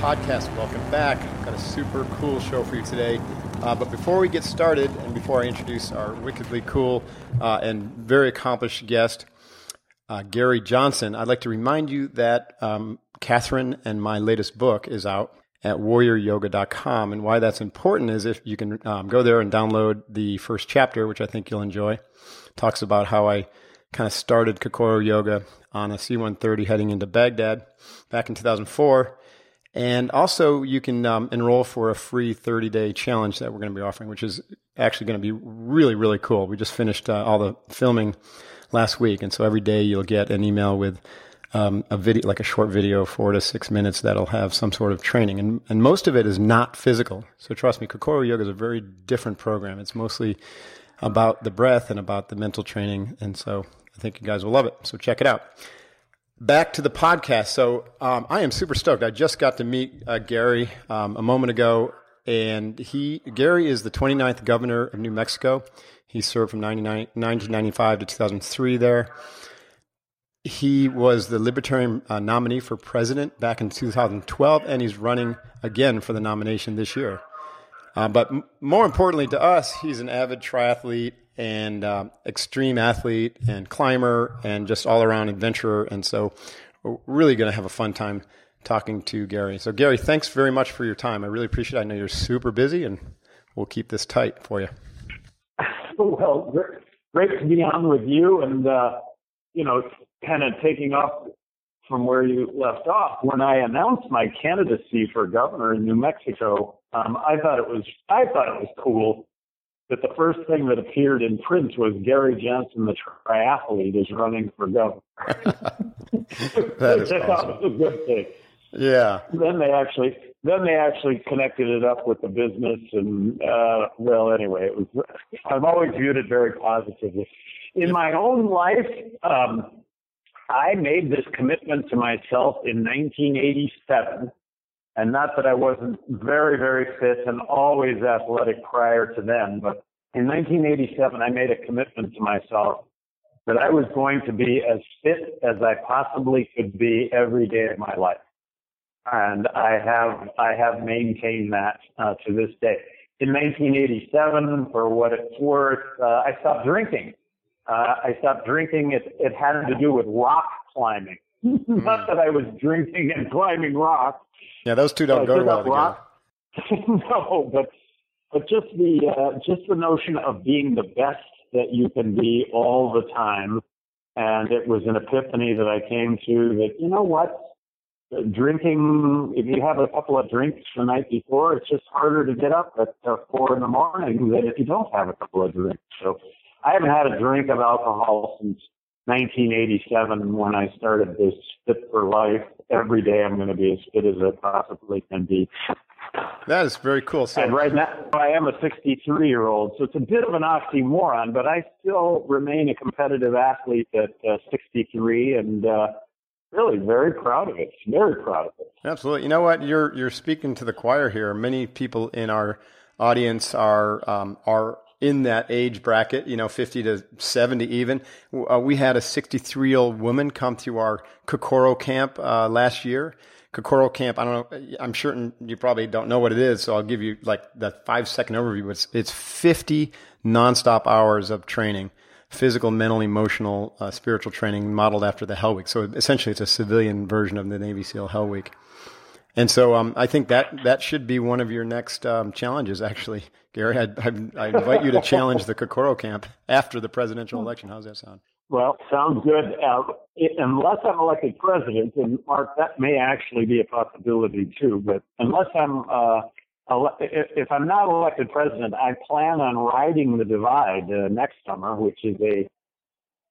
Podcast. Welcome back. I've got a super cool show for you today. Uh, but before we get started, and before I introduce our wickedly cool uh, and very accomplished guest, uh, Gary Johnson, I'd like to remind you that um, Catherine and my latest book is out at warrioryoga.com. And why that's important is if you can um, go there and download the first chapter, which I think you'll enjoy, talks about how I kind of started Kokoro Yoga on a C-130 heading into Baghdad back in 2004. And also, you can um, enroll for a free 30 day challenge that we're going to be offering, which is actually going to be really, really cool. We just finished uh, all the filming last week. And so every day you'll get an email with um, a video, like a short video, four to six minutes, that'll have some sort of training. And, and most of it is not physical. So trust me, Kokoro Yoga is a very different program. It's mostly about the breath and about the mental training. And so I think you guys will love it. So check it out. Back to the podcast. So um, I am super stoked. I just got to meet uh, Gary um, a moment ago, and he Gary is the 29th governor of New Mexico. He served from 1995 to 2003 there. He was the Libertarian uh, nominee for president back in 2012, and he's running again for the nomination this year. Uh, but m- more importantly to us, he's an avid triathlete and um, extreme athlete and climber and just all around adventurer. And so we're really going to have a fun time talking to Gary. So, Gary, thanks very much for your time. I really appreciate it. I know you're super busy, and we'll keep this tight for you. Well, great to be on with you, and uh, you know, kind of taking off from where you left off. When I announced my candidacy for governor in New Mexico, um, I thought it was I thought it was cool that the first thing that appeared in print was Gary Johnson, the triathlete, is running for governor. that is I thought awesome. was a good thing. Yeah. Then they actually then they actually connected it up with the business and uh well anyway it was I've always viewed it very positively. In my own life, um I made this commitment to myself in 1987 and not that I wasn't very, very fit and always athletic prior to then, but in 1987, I made a commitment to myself that I was going to be as fit as I possibly could be every day of my life. And I have, I have maintained that uh, to this day. In 1987, for what it's worth, uh, I stopped drinking. Uh, I stopped drinking. It, it had to do with rock climbing. Not that I was drinking and climbing rocks, Yeah, those two don't I go well together. no, but but just the uh, just the notion of being the best that you can be all the time, and it was an epiphany that I came to that you know what, drinking if you have a couple of drinks the night before, it's just harder to get up at uh, four in the morning than if you don't have a couple of drinks. So I haven't had a drink of alcohol since 1987 when I started this Fit for Life. Every day I'm going to be as fit as I possibly can be. That is very cool. So, And right now I am a 63 year old, so it's a bit of an oxymoron, but I still remain a competitive athlete at uh, 63 and uh, really very proud of it. Very proud of it. Absolutely. You know what? You're you're speaking to the choir here. Many people in our audience are um, are in that age bracket. You know, 50 to 70 even. Uh, we had a 63 year old woman come to our Kokoro camp uh, last year. Kokoro Camp. I don't know. I'm certain you probably don't know what it is, so I'll give you like that five second overview. It's it's 50 nonstop hours of training, physical, mental, emotional, uh, spiritual training, modeled after the Hell Week. So essentially, it's a civilian version of the Navy SEAL Hell Week. And so um, I think that that should be one of your next um, challenges, actually, Gary. I, I, I invite you to challenge the Kokoro camp after the presidential election. How's that sound? Well, sounds good. Uh, it, unless I'm elected president, and Mark, that may actually be a possibility too. But unless I'm, uh, ele- if I'm not elected president, I plan on riding the Divide uh, next summer, which is a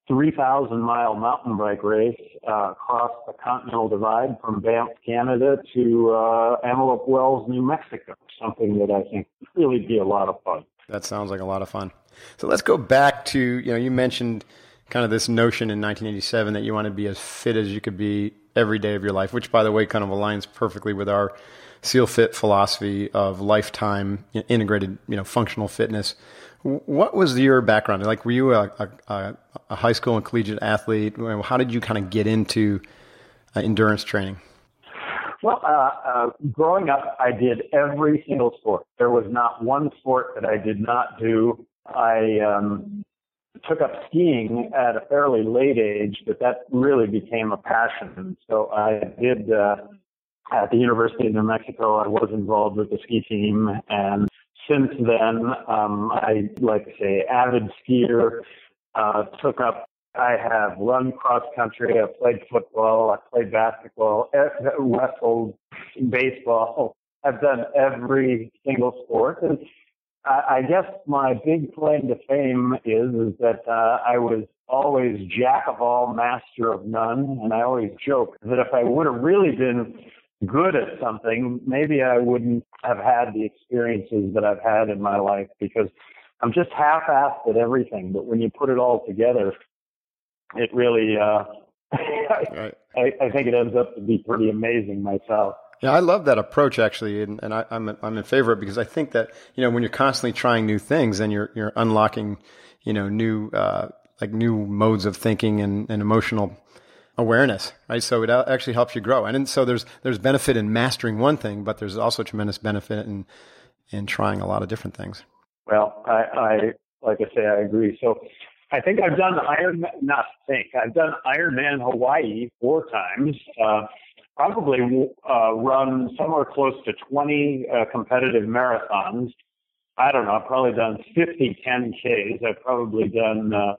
3,000 mile mountain bike race uh, across the Continental Divide from Banff, Canada to uh, Antelope Wells, New Mexico. Something that I think really be a lot of fun. That sounds like a lot of fun. So let's go back to you know you mentioned kind of this notion in 1987 that you want to be as fit as you could be every day of your life, which by the way kind of aligns perfectly with our SEAL Fit philosophy of lifetime integrated you know functional fitness. What was your background? Like, were you a, a, a high school and collegiate athlete? How did you kind of get into uh, endurance training? Well, uh, uh, growing up, I did every single sport. There was not one sport that I did not do. I um, took up skiing at a fairly late age, but that really became a passion. So I did uh, at the University of New Mexico. I was involved with the ski team, and since then, um, I like to say avid skier. Uh, took up. I have run cross country. I played football. I played basketball. Wrestled baseball. I've done every single sport, and I, I guess my big claim to fame is is that uh, I was always jack of all, master of none, and I always joke that if I would have really been good at something, maybe I wouldn't have had the experiences that I've had in my life because I'm just half-assed at everything. But when you put it all together, it really, uh, right. I, I think it ends up to be pretty amazing myself. Yeah, I love that approach actually, and, and I, am I'm, I'm in favor of it because I think that you know when you're constantly trying new things, then you're you're unlocking you know new uh, like new modes of thinking and, and emotional awareness, right? So it actually helps you grow, and so there's there's benefit in mastering one thing, but there's also tremendous benefit in in trying a lot of different things. Well, I, I like I say, I agree. So I think I've done Iron, not think I've done Ironman Hawaii four times. Uh, probably uh, run somewhere close to 20 uh, competitive marathons. I don't know. I've probably done 50 10Ks. I've probably done uh,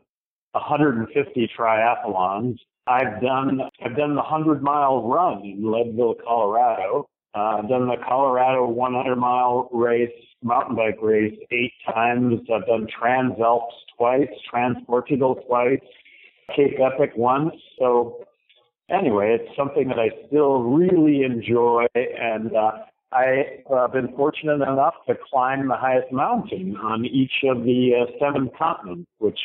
150 triathlons. I've done I've done the 100 mile run in Leadville, Colorado. Uh, I've done the Colorado 100 mile race, mountain bike race eight times. I've done Trans Alps twice, Trans Portugal twice, Cape Epic once. So anyway, it's something that I still really enjoy, and uh, I've uh, been fortunate enough to climb the highest mountain on each of the uh, seven continents, which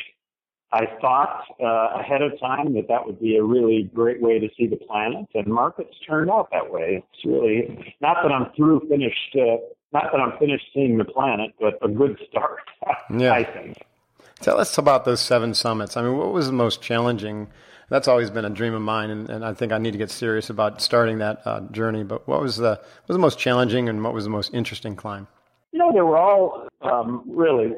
I thought uh, ahead of time that that would be a really great way to see the planet, and markets turned out that way. It's really not that I'm through finished, uh, not that I'm finished seeing the planet, but a good start. yeah. I think. Tell us about those seven summits. I mean, what was the most challenging? That's always been a dream of mine, and, and I think I need to get serious about starting that uh, journey. But what was the what was the most challenging, and what was the most interesting climb? You know, they were all um, really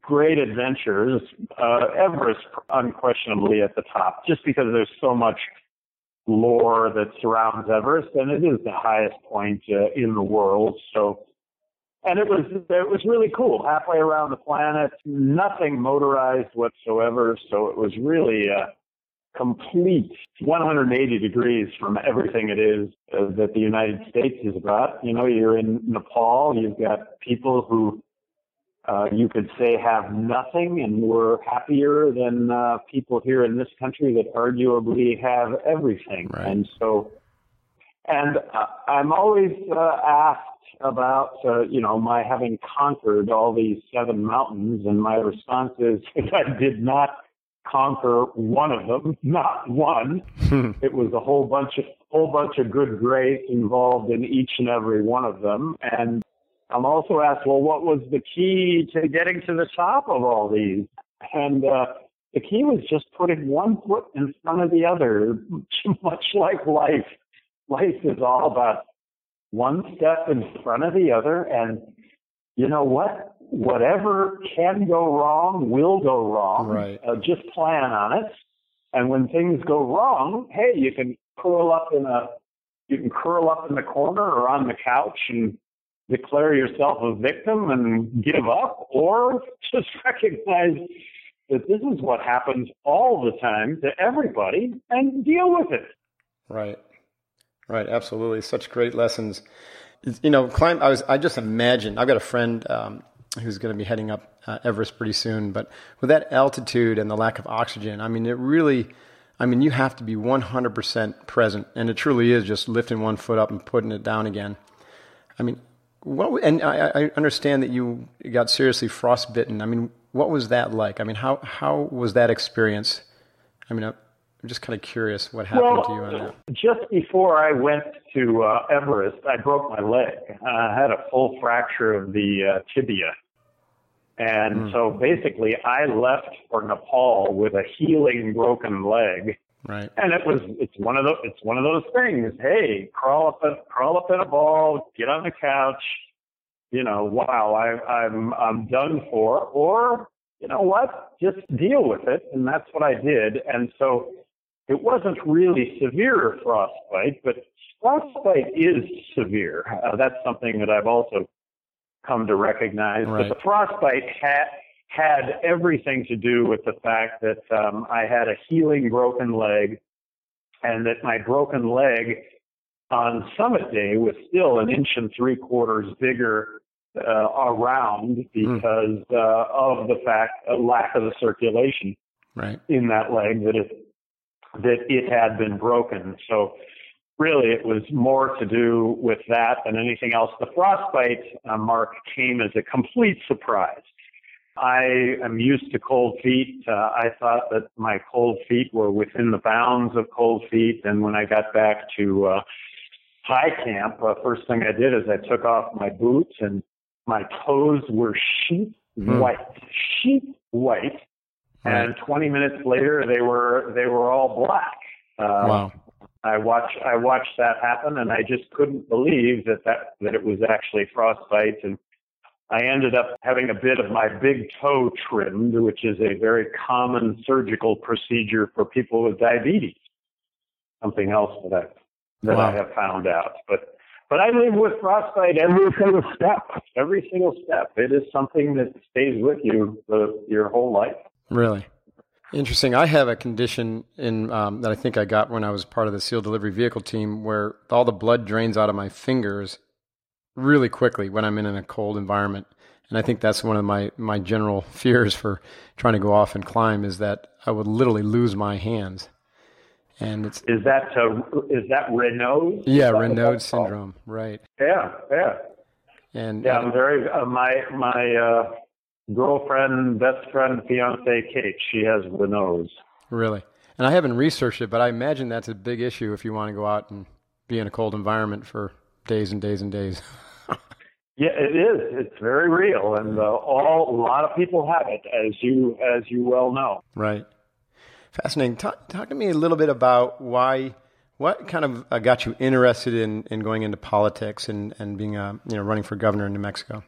great adventures. Uh, Everest, unquestionably, at the top, just because there's so much lore that surrounds Everest, and it is the highest point uh, in the world. So and it was it was really cool. Halfway around the planet, nothing motorized whatsoever. So it was really a complete 180 degrees from everything it is uh, that the United States is about. You know, you're in Nepal. You've got people who uh, you could say have nothing, and we're happier than uh, people here in this country that arguably have everything. Right. And so, and uh, I'm always uh, asked about, uh, you know, my having conquered all these seven mountains, and my response is I did not conquer one of them, not one. Hmm. it was a whole bunch of whole bunch of good grace involved in each and every one of them. And I'm also asked, well, what was the key to getting to the top of all these? And uh, the key was just putting one foot in front of the other, much like life. life is all about one step in front of the other. And you know what? Whatever can go wrong will go wrong. Right. Uh, just plan on it. And when things go wrong, hey, you can curl up in a you can curl up in the corner or on the couch and declare yourself a victim and give up, or just recognize that this is what happens all the time to everybody and deal with it. Right. Right. Absolutely. Such great lessons. You know, climb. I was. I just imagine. I've got a friend um, who's going to be heading up uh, Everest pretty soon. But with that altitude and the lack of oxygen, I mean, it really. I mean, you have to be 100% present, and it truly is just lifting one foot up and putting it down again. I mean, what? And I, I understand that you got seriously frostbitten. I mean, what was that like? I mean, how how was that experience? I mean, I'm just kind of curious what happened well, to you on that. Just before I went to uh, Everest, I broke my leg. I had a full fracture of the uh, tibia, and mm. so basically, I left for Nepal with a healing broken leg. Right. And it was it's one of those it's one of those things. Hey, crawl up a crawl up in a ball, get on the couch, you know, wow, I, I'm I'm done for, or you know what, just deal with it, and that's what I did. And so it wasn't really severe frostbite, but frostbite is severe. Uh, that's something that I've also come to recognize. Right. But the frostbite had had everything to do with the fact that um, I had a healing broken leg, and that my broken leg on summit day was still an inch and three quarters bigger uh, around hmm. because mm. uh, of the fact uh, lack of the circulation right. in that leg that it that it had been broken. So really, it was more to do with that than anything else. The frostbite, uh, Mark, came as a complete surprise. I am used to cold feet. Uh, I thought that my cold feet were within the bounds of cold feet, and when I got back to uh, high camp, uh, first thing I did is I took off my boots and my toes were sheet hmm. white, sheet white, right. and 20 minutes later they were they were all black. Uh, wow. I watched I watched that happen, and I just couldn't believe that that that it was actually frostbite. And I ended up having a bit of my big toe trimmed, which is a very common surgical procedure for people with diabetes. Something else that I that wow. I have found out, but but I live with frostbite every single step. Every single step. It is something that stays with you the, your whole life. Really? Interesting. I have a condition in um, that I think I got when I was part of the SEAL delivery vehicle team, where all the blood drains out of my fingers really quickly when I'm in a cold environment. And I think that's one of my my general fears for trying to go off and climb is that I would literally lose my hands. And it's is that uh, is that Raynaud's? Yeah, Raynaud's syndrome, right? Yeah, yeah. And yeah, I'm very uh, my my uh, girlfriend, best friend, fiance Kate. She has Raynaud's. Really, and I haven't researched it, but I imagine that's a big issue if you want to go out and be in a cold environment for days and days and days. yeah, it is. It's very real, and uh, all a lot of people have it, as you as you well know. Right. Fascinating. Talk, talk to me a little bit about why, what kind of uh, got you interested in, in going into politics and, and being a, you know, running for governor in New Mexico?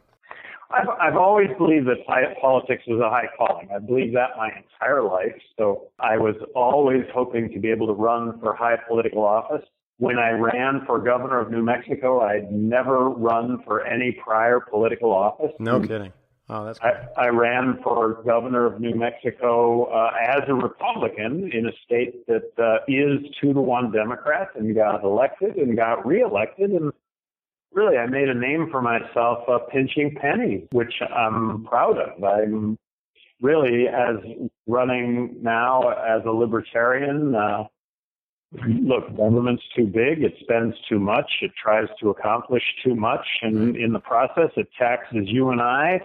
I've, I've always believed that politics was a high calling. I believed that my entire life. So I was always hoping to be able to run for high political office. When I ran for governor of New Mexico, I'd never run for any prior political office. No kidding. Oh, that's I, I, ran for governor of New Mexico uh, as a Republican in a state that uh, is two to one Democrat and got elected and got reelected. And really, I made a name for myself uh, pinching pennies, which I'm proud of. I'm really, as running now as a libertarian, uh, look, government's too big. It spends too much. It tries to accomplish too much. And mm-hmm. in the process, it taxes you and I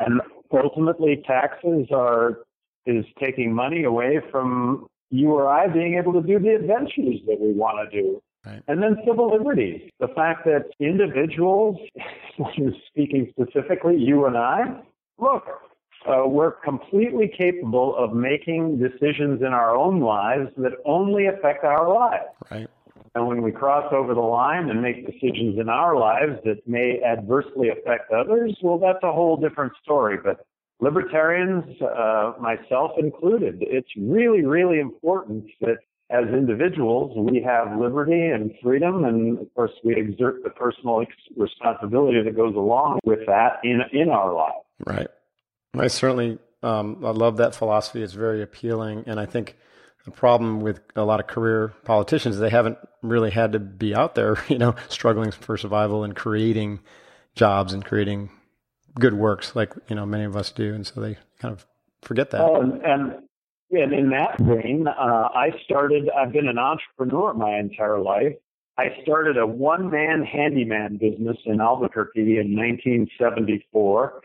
and ultimately, taxes are is taking money away from you or I being able to do the adventures that we want to do. Right. And then civil liberties. The fact that individuals, speaking specifically, you and I, look, uh, we're completely capable of making decisions in our own lives that only affect our lives. Right. And when we cross over the line and make decisions in our lives that may adversely affect others, well, that's a whole different story. But libertarians, uh, myself included, it's really, really important that as individuals, we have liberty and freedom, and of course, we exert the personal responsibility that goes along with that in in our lives. Right. I certainly um, I love that philosophy. It's very appealing, and I think the problem with a lot of career politicians they haven't really had to be out there, you know, struggling for survival and creating jobs and creating good works like you know many of us do, and so they kind of forget that. Oh, and, and and in that vein, uh, I started, I've been an entrepreneur my entire life. I started a one man handyman business in Albuquerque in 1974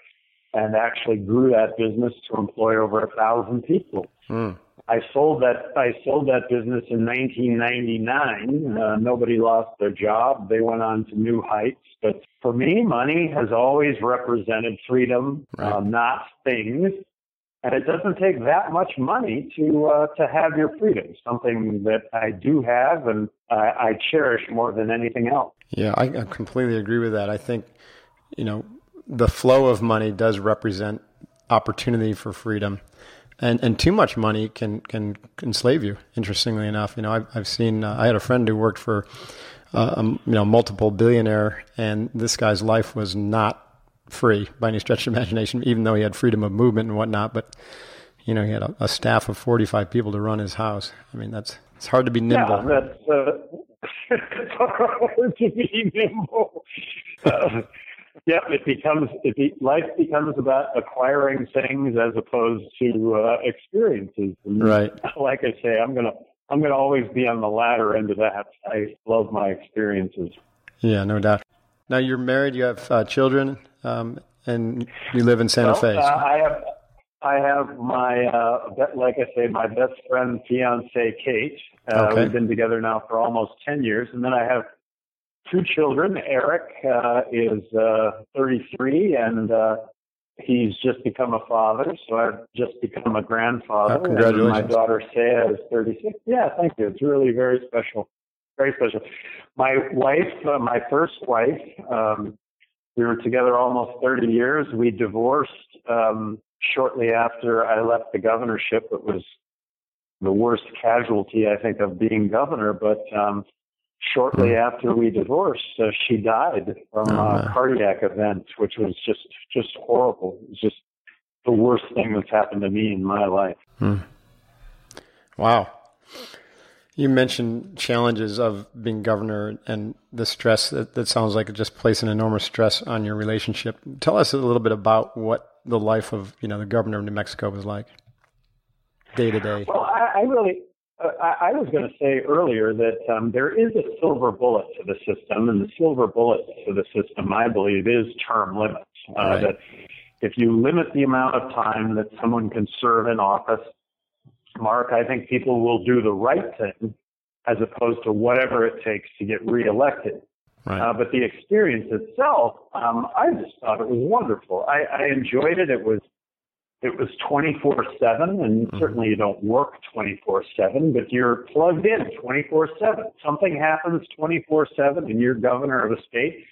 and actually grew that business to employ over a thousand people. Mm. I sold that I sold that business in 1999. Uh, nobody lost their job. They went on to new heights. But for me, money has always represented freedom, right. uh, not things and it doesn't take that much money to uh, to have your freedom. Something that I do have, and I, I cherish more than anything else. Yeah, I, I completely agree with that. I think you know the flow of money does represent opportunity for freedom. And, and too much money can, can enslave you. Interestingly enough, you know, I've, I've seen. Uh, I had a friend who worked for, uh, um, you know, multiple billionaire, and this guy's life was not free by any stretch of imagination, even though he had freedom of movement and whatnot. But you know, he had a, a staff of forty-five people to run his house. I mean, that's it's hard to be nimble. Yeah, that's uh, it's hard to be nimble. Uh, yeah, it becomes it be, life becomes about acquiring things as opposed to uh, experiences. And right. Like I say, I'm gonna I'm gonna always be on the latter end of that. I love my experiences. Yeah, no doubt. Now you're married. You have uh, children um, and you live in Santa well, Fe. Uh, I have, I have my, uh, like I say, my best friend, fiance Kate. Uh, okay. We've been together now for almost ten years, and then I have two children. Eric uh, is uh, 33, and uh, he's just become a father. So I've just become a grandfather. Oh, congratulations! And my daughter Saya is 36. Yeah, thank you. It's really very special. Very special. My wife, uh, my first wife, um, we were together almost 30 years. We divorced um, shortly after I left the governorship. It was the worst casualty, I think, of being governor. But um, shortly hmm. after we divorced, uh, she died from oh, a cardiac event, which was just just horrible. It was just the worst thing that's happened to me in my life. Hmm. Wow. You mentioned challenges of being governor and the stress that, that sounds like it just placed an enormous stress on your relationship. Tell us a little bit about what the life of you know the governor of New Mexico was like, day to day. Well, I, I really, uh, I, I, was going to say earlier that um, there is a silver bullet to the system, and the silver bullet to the system, I believe, is term limits. Uh, right. That if you limit the amount of time that someone can serve in office Mark, I think people will do the right thing as opposed to whatever it takes to get reelected. Right. Uh, but the experience itself, um, I just thought it was wonderful. I, I enjoyed it. It was it was 24 7 and mm-hmm. certainly you don't work 24 7 but you're plugged in 24 7 something happens 24 7 and you're governor of a state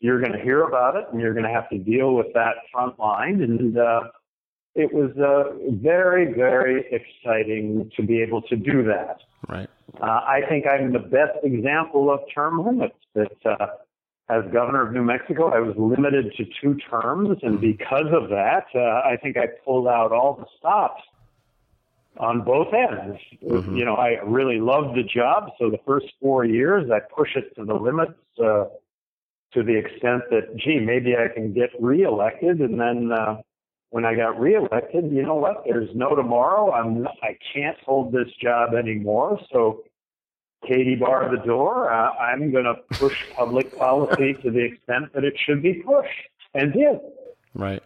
you're going to hear about it and you're going to have to deal with that front line and uh, it was uh, very, very exciting to be able to do that. Right. Uh, I think I'm the best example of term limits. That uh, as governor of New Mexico, I was limited to two terms, and because of that, uh, I think I pulled out all the stops on both ends. Mm-hmm. You know, I really loved the job, so the first four years I push it to the limits. Uh, to the extent that, gee, maybe I can get reelected, and then uh, when I got reelected, you know what? There's no tomorrow. I'm I can't hold this job anymore. So, Katie barred the door. Uh, I'm going to push public policy to the extent that it should be pushed, and did. Right.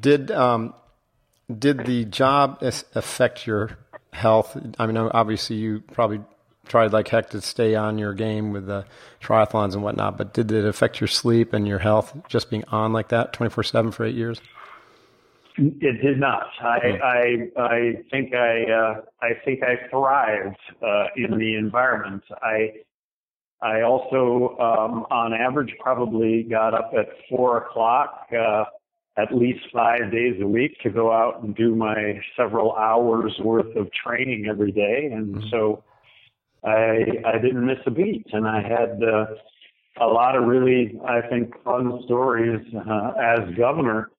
Did um, did the job affect your health? I mean, obviously, you probably tried like heck to stay on your game with the triathlons and whatnot, but did it affect your sleep and your health just being on like that 24 7 for eight years? It did not. I Hmm. I, I think I uh, I think I thrived uh, in the environment. I I also, um, on average, probably got up at four o'clock uh, at least five days a week to go out and do my several hours worth of training every day, and so I I didn't miss a beat, and I had uh, a lot of really I think fun stories uh, as governor.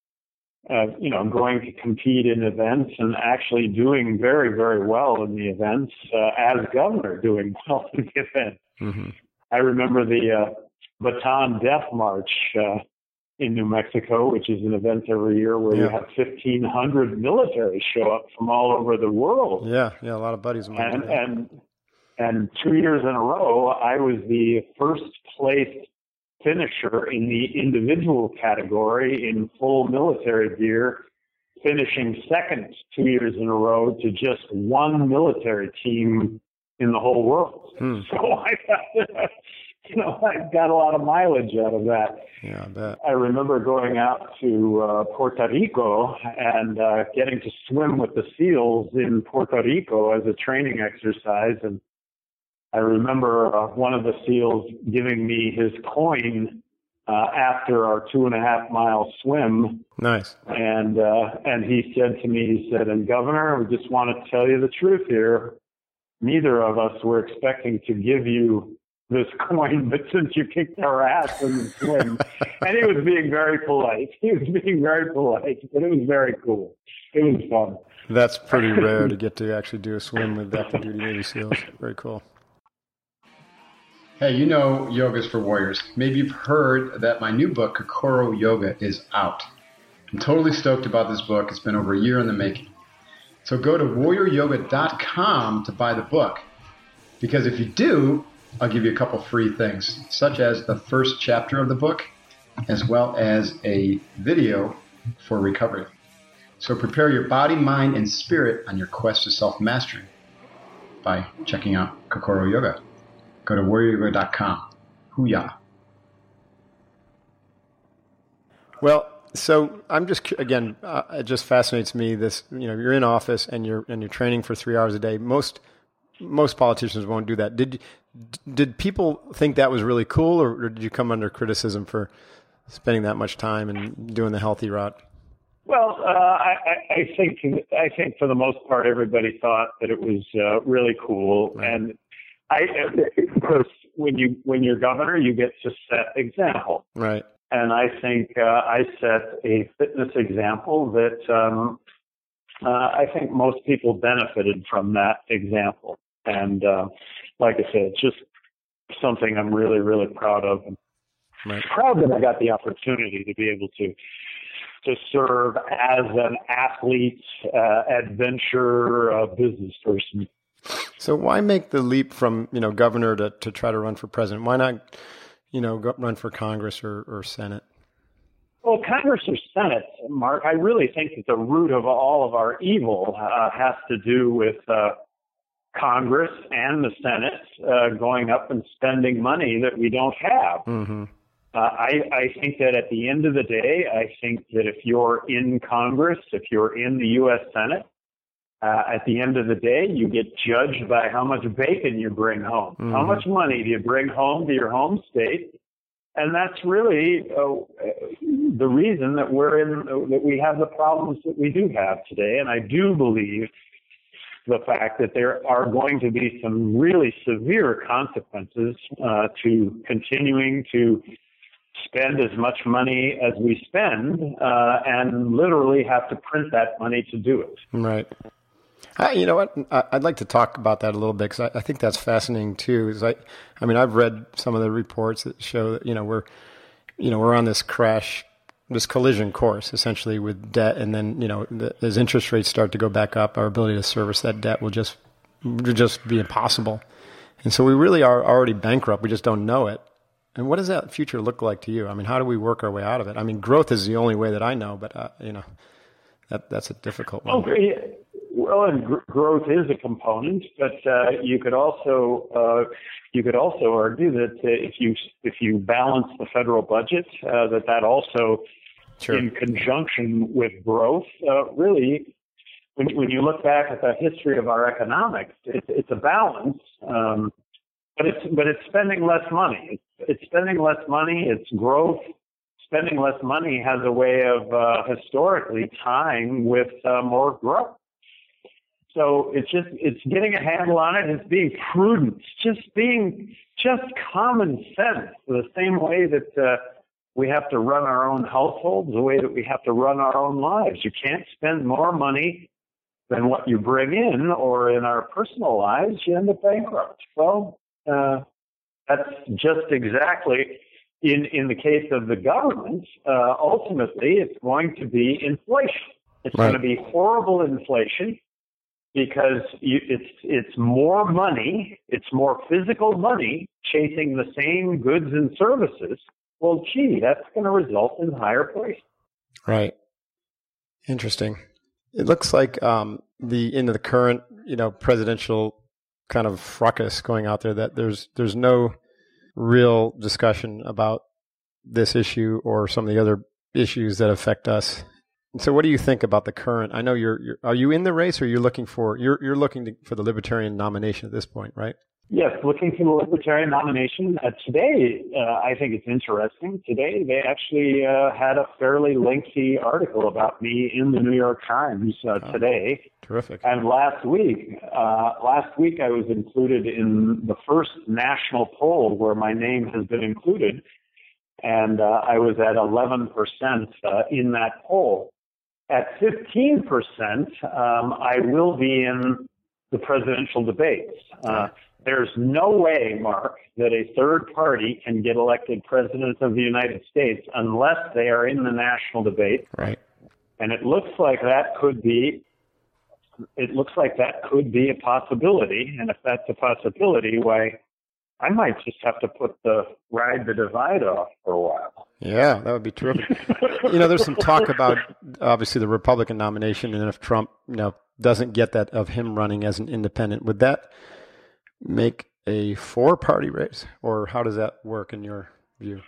Uh, you know, going to compete in events and actually doing very, very well in the events uh, as governor, doing well in the events. hmm I remember the uh, Bataan Death March uh, in New Mexico, which is an event every year where you have 1,500 military show up from all over the world. Yeah, yeah, a lot of buddies. And and and two years in a row, I was the first place finisher in the individual category in full military gear, finishing second two years in a row to just one military team in the whole world. Hmm. So I got, you know, I got a lot of mileage out of that. yeah, I bet. I remember going out to uh, Puerto Rico and uh, getting to swim with the seals in Puerto Rico as a training exercise. And I remember uh, one of the seals giving me his coin uh, after our two and a half mile swim. Nice. And uh, and he said to me, he said, "And Governor, we just want to tell you the truth here. Neither of us were expecting to give you this coin, but since you kicked our ass in the swim, and he was being very polite. He was being very polite, but it was very cool. It was fun. That's pretty rare to get to actually do a swim with active duty Navy SEALs. Very cool. Hey, you know Yoga's for Warriors. Maybe you've heard that my new book, Kokoro Yoga, is out. I'm totally stoked about this book. It's been over a year in the making. So go to warrioryoga.com to buy the book. Because if you do, I'll give you a couple free things, such as the first chapter of the book, as well as a video for recovery. So prepare your body, mind, and spirit on your quest to self mastery by checking out Kokoro Yoga. Go to warrioryoga.com. Hooyah. Well, so I'm just again, uh, it just fascinates me. This, you know, you're in office and you're and you're training for three hours a day. Most most politicians won't do that. Did did people think that was really cool, or, or did you come under criticism for spending that much time and doing the healthy route? Well, uh, I, I I think I think for the most part, everybody thought that it was uh, really cool, Right. and I because when you when you're governor, you get to set example, Right. and I think uh, I set a fitness example that um, uh, I think most people benefited from that example, and uh, like I said, it's just something I'm really really proud of, and Right. proud that I got the opportunity to be able to to serve as an athlete, uh, adventure, uh, business person. So why make the leap from you know governor to, to try to run for president? Why not you know go, run for Congress or, or Senate? Well, Congress or Senate, Mark, I really think that the root of all of our evil uh, has to do with uh, Congress and the Senate uh, going up and spending money that we don't have. Mm-hmm. Uh, I, I think that at the end of the day, I think that if you're in Congress, if you're in the U.S. Senate, uh, at the end of the day, you get judged by how much bacon you bring home. How Mhm. much money do you bring home to your home state? And that's really uh, the reason that we're in, that we have the problems that we do have today. And I do believe the fact that there are going to be some really severe consequences uh, to continuing to spend as much money as we spend uh, and literally have to print that money to do it. Right. I, you know what? I- I'd like to talk about that a little bit because I, I think that's fascinating too. Is I, I mean, I've read some of the reports that show that you know we're, you know, we're on this crash, this collision course essentially with debt, and then you know the, as interest rates start to go back up, our ability to service that debt will just, will just be impossible, and so we really are already bankrupt. We just don't know it. And what does that future look like to you? I mean, how do we work our way out of it? I mean, growth is the only way that I know, but uh, you know, that that's a difficult one. Okay. Well, and gr- growth is a component, but uh, you could also uh, you could also argue that uh, if you if you balance the federal budget, uh, that that also sure. in conjunction with growth, uh, really, when, when you look back at the history of our economics, it's, it's a balance. Um, but it's but it's spending less money. It's, it's spending less money. It's growth. Spending less money has a way of uh, historically tying with uh, more growth. So it's just it's getting a handle on it. It's being prudent. It's just being just common sense. The same way that uh, we have to run our own households, the way that we have to run our own lives. You can't spend more money than what you bring in, or in our personal lives, you end up bankrupt. Well, uh, that's just exactly in in the case of the government. Uh, ultimately, it's going to be inflation. It's Right. going to be horrible inflation because you, it's it's more money, it's more physical money chasing the same goods and services. Well, gee, that's going to result in higher prices. Right. Interesting. It looks like um, the into the current, you know, presidential kind of fracas going out there that there's there's no real discussion about this issue or some of the other issues that affect us. So, what do you think about the current? I know you're, you're are you in the race, or you're looking for you're you're looking to, for the Libertarian nomination at this point, right? Yes, looking for the Libertarian nomination. Uh, today, uh, I think it's interesting. Today, they actually uh, had a fairly lengthy article about me in the New York Times uh, Oh. today. Terrific. And last week, uh, last week I was included in the first national poll where my name has been included, and uh, I was at 11% uh, in that poll. At 15%, um, I will be in the presidential debates. Uh, there's no way, Mark, that a third party can get elected president of the United States unless they are in the national debate. Right. And it looks like that could be it looks like that could be a possibility. And if that's a possibility, why I might just have to put the ride the divide off for a while. Yeah, that would be terrific. you know, there's some talk about obviously the Republican nomination, and if Trump, you know, doesn't get that of him running as an independent, would that make a four-party race, or how does that work in your view?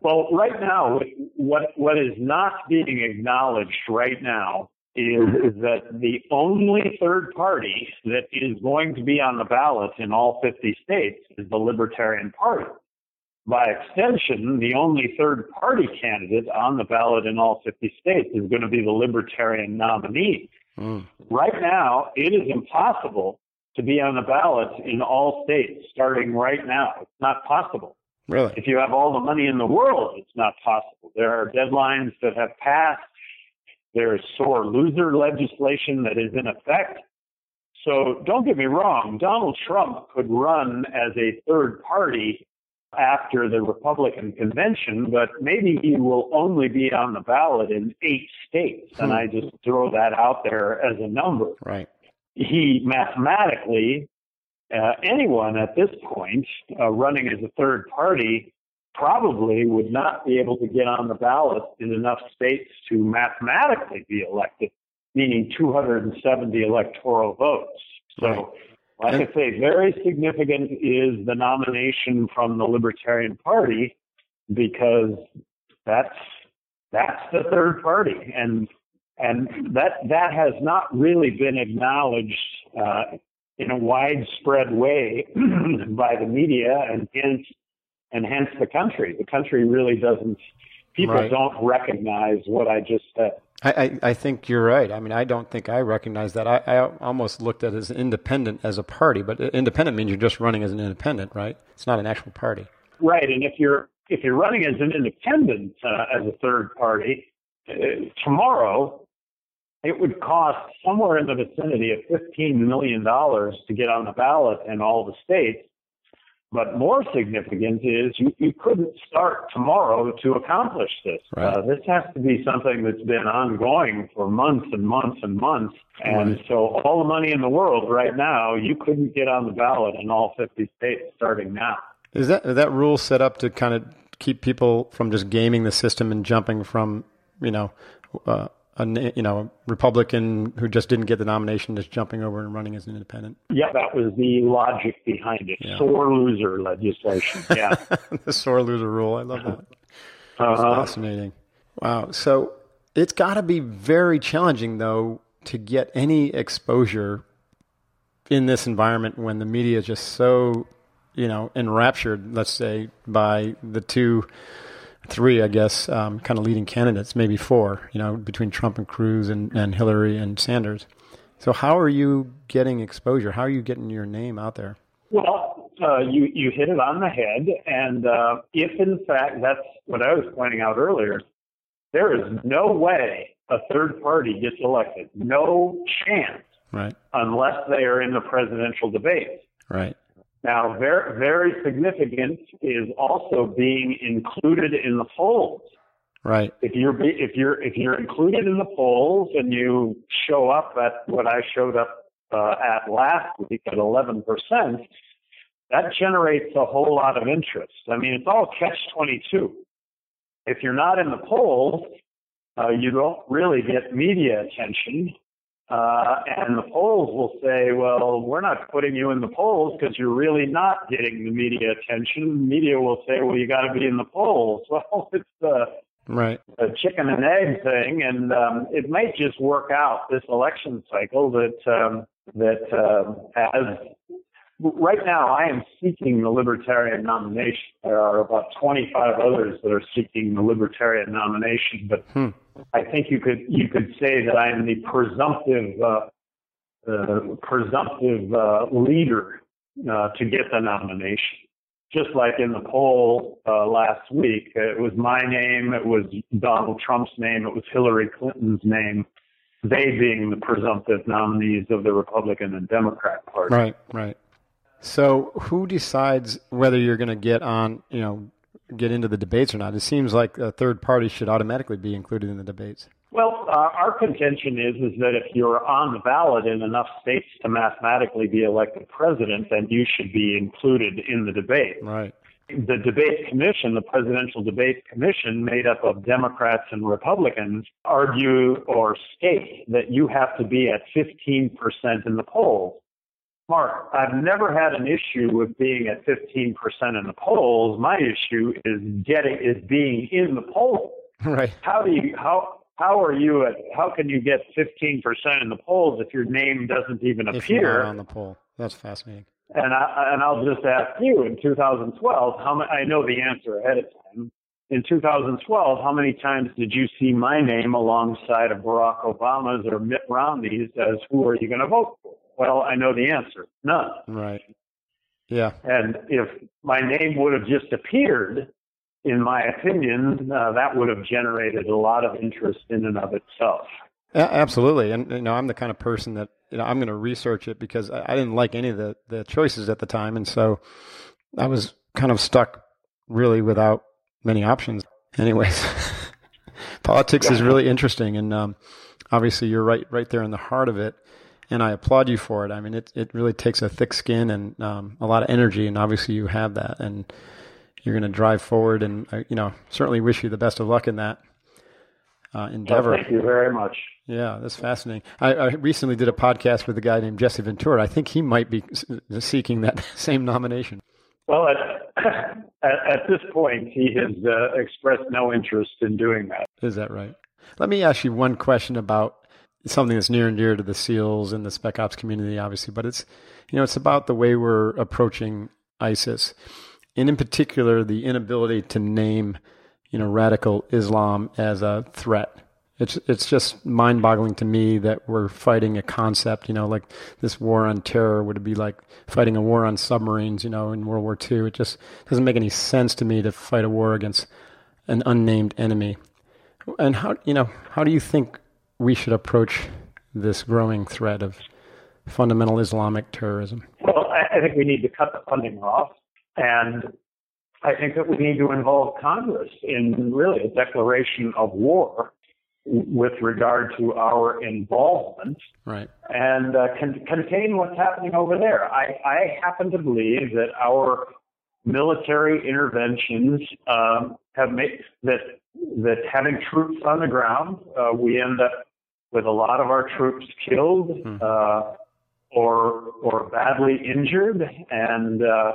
Well, right now, what what is not being acknowledged right now is, is that the only third party that is going to be on the ballot in all 50 states is the Libertarian Party. By extension, the only third party candidate on the ballot in all 50 states is going to be the Libertarian nominee. Mm. Right now, it is impossible to be on the ballot in all states starting right now. It's not possible. Really? If you have all the money in the world, it's not possible. There are deadlines that have passed. There's sore loser legislation that is in effect. So don't get me wrong, Donald Trump could run as a third party after the Republican convention, but maybe he will only be on the ballot in eight states. And I just throw that out there as a number Right. he mathematically, uh, anyone at this point uh, running as a third party probably would not be able to get on the ballot in enough states to mathematically be elected, meaning 270 electoral votes. So, like I say, very significant is the nomination from the Libertarian Party because that's that's the third party, and and that that has not really been acknowledged uh, in a widespread way by the media and hence and hence the country. The country really doesn't. People Right. don't recognize what I just said. I, I, I think you're right. I mean, I don't think I recognize that. I, I almost looked at it as independent as a party, but independent means you're just running as an independent, right? It's not an actual party. Right, and if you're if you're running as an independent uh, as a third party uh, tomorrow, it would cost somewhere in the vicinity of fifteen million dollars to get on the ballot in all the states. But more significant is you, you couldn't start tomorrow to accomplish this. Right. Uh, this has to be something that's been ongoing for months and months and months. And Right. so all the money in the world right now, you couldn't get on the ballot in all 50 states starting now. Is that is that rule set up to kind of keep people from just gaming the system and jumping from, you know, uh, a you know a Republican who just didn't get the nomination, just jumping over and running as an independent? Yeah, that was the logic behind it. Yeah. Sore loser legislation. Yeah. the sore loser rule. I love that. That's Uh-huh. fascinating. Wow. So it's got to be very challenging, though, to get any exposure in this environment when the media is just so, you know, enraptured, let's say, by the two, three, I guess, um, kind of leading candidates, maybe four, you know, between Trump and Cruz and, and Hillary and Sanders. So how are you getting exposure? How are you getting your name out there? Well, uh, you you hit it on the head, and uh, if in fact that's what I was pointing out earlier, there is no way a third party gets elected. No chance. Right. Unless they are in the presidential debate. Right. Now, very, very significant is also being included in the polls. Right. If you're if you're if you're included in the polls and you show up at what I showed up uh, at last week at 11 percent, that generates a whole lot of interest. I mean, it's all catch 22. If you're not in the polls, uh, you don't really get media attention. Uh, and the polls will say, well, we're not putting you in the polls because you're really not getting the media attention. The media will say, well, you got to be in the polls. Well, it's uh, right. a chicken and egg thing, and um, it might just work out this election cycle that um, that um, has right now I am seeking the Libertarian nomination. There are about 25 others that are seeking the Libertarian nomination, but Hmm. I think you could you could say that I am the presumptive uh, uh, presumptive uh, leader uh, to get the nomination. Just like in the poll uh, last week, it was my name, it was Donald Trump's name, it was Hillary Clinton's name. They being the presumptive nominees of the Republican and Democrat Party. Right. Right. So who decides whether you're going to get on, you know, get into the debates or not? It seems like a third party should automatically be included in the debates. Well, uh, our contention is is that if you're on the ballot in enough states to mathematically be elected president, then you should be included in the debate. Right. The debate commission, the presidential debate commission, made up of Democrats and Republicans, argue or state that you have to be at 15% in the polls. Mark, I've never had an issue with being at 15% in the polls. My issue is getting is being in the polls. Right. How do you how how are you at how can you get 15% in the polls if your name doesn't even If appear? on the poll, that's fascinating. And I and I'll just ask you in 2012, how many, I know the answer ahead of time. In 2012, how many times did you see my name alongside of Barack Obama's or Mitt Romney's as who are you going to vote for? Well, I know the answer. None. Right. Yeah. And if my name would have just appeared, in my opinion, uh, that would have generated a lot of interest in and of itself. A- absolutely. And you know, I'm the kind of person that you know I'm going to research it because I, I didn't like any of the the choices at the time, and so I was kind of stuck really without many options. Anyways, politics is really interesting, and um, obviously you're right right there in the heart of it. And I applaud you for it. I mean, it it really takes a thick skin and um, a lot of energy, and obviously you have that, and you're going to drive forward. And I, you know, certainly wish you the best of luck in that uh, endeavor. Well, thank you very much. Yeah, that's fascinating. I, I recently did a podcast with a guy named Jesse Ventura. I think he might be seeking that same nomination. Well, at, at, at this point, he has uh, expressed no interest in doing that. Is that right? Let me ask you one question about something that's near and dear to the SEALs and the Spec Ops community, obviously, but it's you know it's about the way we're approaching ISIS, and in particular the inability to name you know radical Islam as a threat. It's it's just mind-boggling to me that we're fighting a concept, you know, like this war on terror would be like fighting a war on submarines, you know, in World War II. It just doesn't make any sense to me to fight a war against an unnamed enemy. And how you know how do you think we should approach this growing threat of fundamental Islamic terrorism? Well, I, think we need to cut the funding off, and I think that we need to involve Congress in really a declaration of war with regard to our involvement Right. and uh, con- contain what's happening over there. I, I happen to believe that our military interventions um, have made that that having troops on the ground, uh, we end up with a lot of our troops killed uh, or or badly injured, and uh,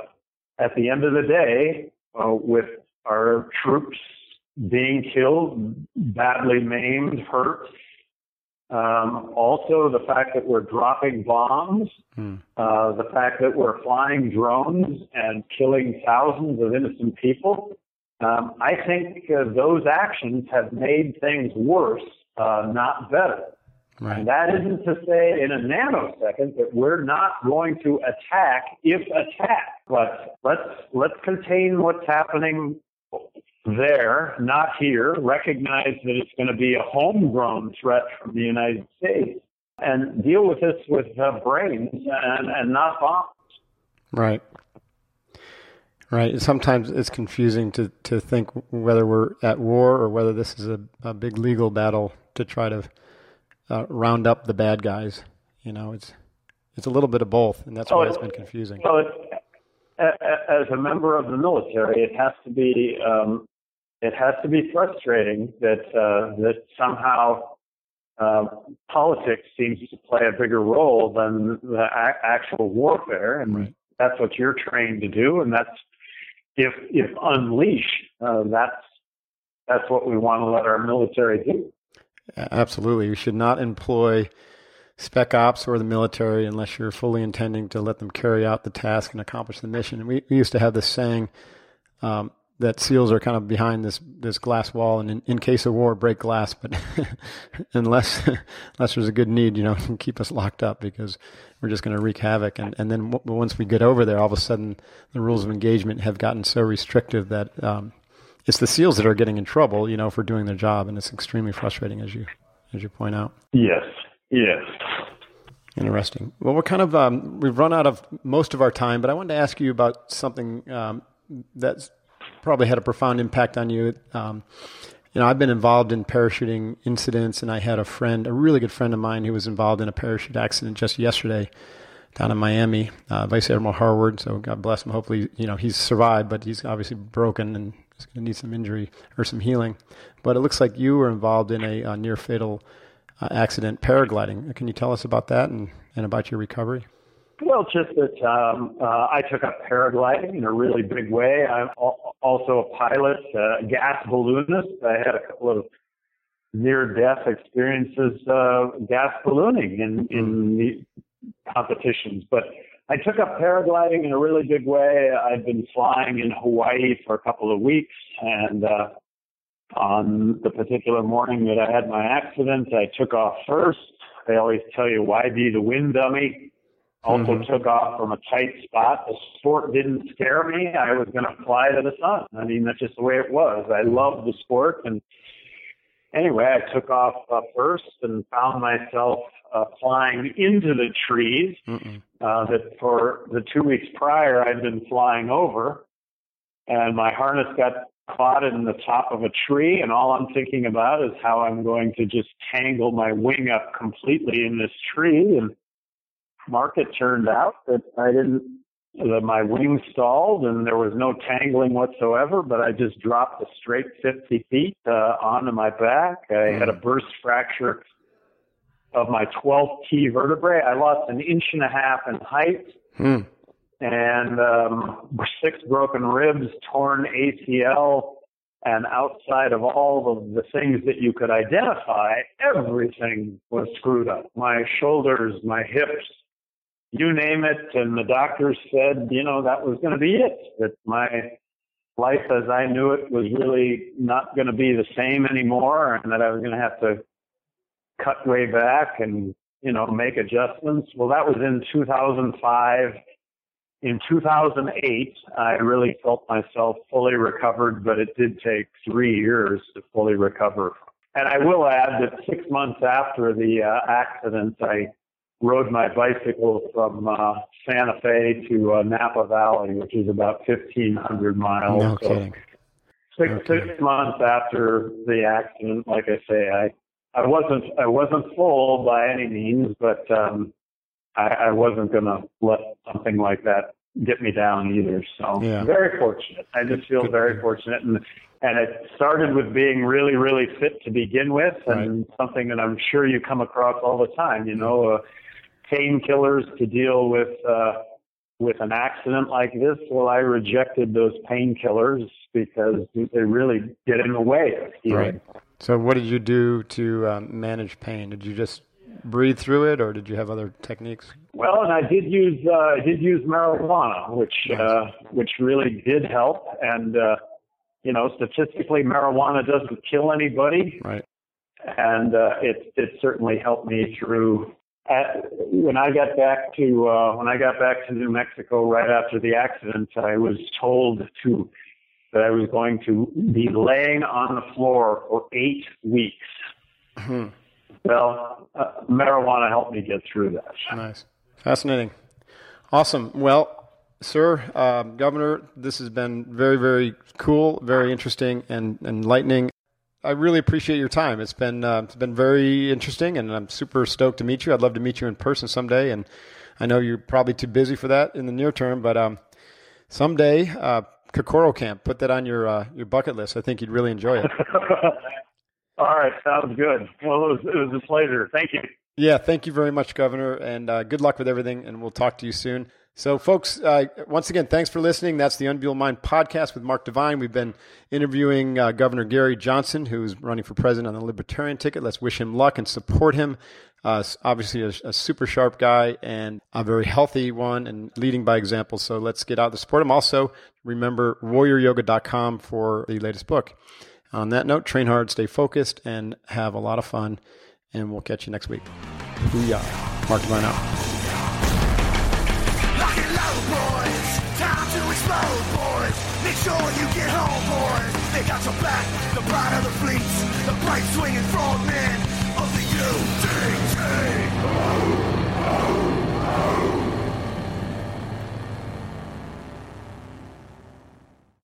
at the end of the day, uh, with our troops being killed, badly maimed, hurt. Um, also, the fact that we're dropping bombs, Hmm. uh, the fact that we're flying drones and killing thousands of innocent people. Um, I think uh, those actions have made things worse, uh, not better. Right. And that isn't to say in a nanosecond that we're not going to attack if attacked. But let's let's contain what's happening there, not here. Recognize that it's going to be a homegrown threat from the United States, and deal with this with uh, brains and, and not bombs. Right. Right. Sometimes it's confusing to, to think whether we're at war or whether this is a, a big legal battle to try to uh, round up the bad guys. You know, it's it's a little bit of both, and that's why Oh, it's been confusing. Well, it, a- a- as a member of the military, it has to be um, it has to be frustrating that uh, that somehow uh, politics seems to play a bigger role than the a- actual warfare, and Right. that's what you're trained to do, and that's if if unleashed, uh, that's that's what we want to let our military do. Absolutely. You should not employ spec ops or the military unless you're fully intending to let them carry out the task and accomplish the mission. And we, we used to have this saying um, that SEALs are kind of behind this this glass wall, and in, in case of war, break glass. But unless unless there's a good need, you know, keep us locked up because we're just going to wreak havoc. And and then w- once we get over there, all of a sudden the rules of engagement have gotten so restrictive that um, it's the SEALs that are getting in trouble, you know, for doing their job, and it's extremely frustrating, as you as you point out. Yes, yes. Interesting. Well, we're kind of um, we've run out of most of our time, but I wanted to ask you about something um, that's probably had a profound impact on you. Um, you know, I've been involved in parachuting incidents, and I had a friend, a really good friend of mine, who was involved in a parachute accident just yesterday down in Miami. Uh, Vice Admiral Harward, so God bless him. Hopefully, you know, he's survived, but he's obviously broken and he's going to need some injury or some healing. But it looks like you were involved in a, uh near fatal uh, accident paragliding. Can you tell us about that and, and about your recovery? Well, just that um, uh, I took up paragliding in a really big way. I'm al- also a pilot, uh, gas balloonist. I had a couple of near-death experiences uh, gas ballooning in, in the competitions. But I took up paragliding in a really big way. I've been flying in Hawaii for a couple of weeks, and uh, on the particular morning that I had my accident, I took off first. They always tell you why be the wind dummy. Also took off from a tight spot. The sport didn't scare me. I was going to fly to the sun. I mean, that's just the way it was. I loved the sport. And anyway, I took off uh, first and found myself uh, flying into the trees uh, that for the two weeks prior I'd been flying over. And my harness got caught in the top of a tree. And all I'm thinking about is how I'm going to just tangle my wing up completely in this tree. And Mark, it turned out that I didn't, that my wing stalled and there was no tangling whatsoever, but I just dropped a straight 50 feet uh, onto my back. I had a burst fracture of my 12th T vertebrae. I lost an inch and a half in height Hmm. and um, six broken ribs, torn ACL, and outside of all of the things that you could identify, everything was screwed up. My shoulders, my hips, you name it. And the doctors said, you know, that was going to be it. That my life as I knew it was really not going to be the same anymore, and that I was going to have to cut way back and you know make adjustments. Well, that was in 2005 in 2008, I really felt myself fully recovered, but it did take three years to fully recover. And I will add that six months after the uh, accident, I rode my bicycle from uh, Santa Fe to uh, Napa Valley, which is about 1,500 miles. No So six Okay. six months after the accident, like I say, I I wasn't I wasn't full by any means, but um, I, I wasn't going to let something like that get me down either. So Yeah. very fortunate. I just feel very fortunate, and and it started with being really really fit to begin with, and something that I'm sure you come across all the time. You know, uh, painkillers to deal with. Uh, with an accident like this, well, I rejected those painkillers because they really get in the way of healing. Right. So, what did you do to um, manage pain? Did you just breathe through it, or did you have other techniques? Well, and I did use uh, I did use marijuana, which Nice. uh, which really did help. And uh, you know, statistically, marijuana doesn't kill anybody, Right. and uh, it it certainly helped me through. At, when I got back to uh, when I got back to New Mexico right after the accident, I was told to that I was going to be laying on the floor for eight weeks. Hmm. Well, uh, marijuana helped me get through that. Nice. Fascinating. Awesome. Well, sir, um, Governor, this has been very, very cool, very interesting, and enlightening. I really appreciate your time. It's been uh, it's been very interesting, and I'm super stoked to meet you. I'd love to meet you in person someday, and I know you're probably too busy for that in the near term, but um, someday, uh, Kokoro Camp, put that on your uh, your bucket list. I think you'd really enjoy it. All right, sounds good. Well, it was, it was a pleasure. Thank you. Yeah, thank you very much, Governor, and uh, good luck with everything. And we'll talk to you soon. So, folks, uh, once again, thanks for listening. That's the Unbeatable Mind podcast with Mark Divine. We've been interviewing uh, Governor Gary Johnson, who's running for president on the Libertarian ticket. Let's wish him luck and support him. Uh, obviously, a, a super sharp guy and a very healthy one and leading by example. So, let's get out to support him. Also, remember warrioryoga.com for the latest book. On that note, train hard, stay focused, and have a lot of fun. And we'll catch you next week. Booyah. Mark Divine out. Load, boys. Time to explode, boys. Make sure you get home, boys. They got your back. The pride of the fleets. The bright swinging frog men of the UDT.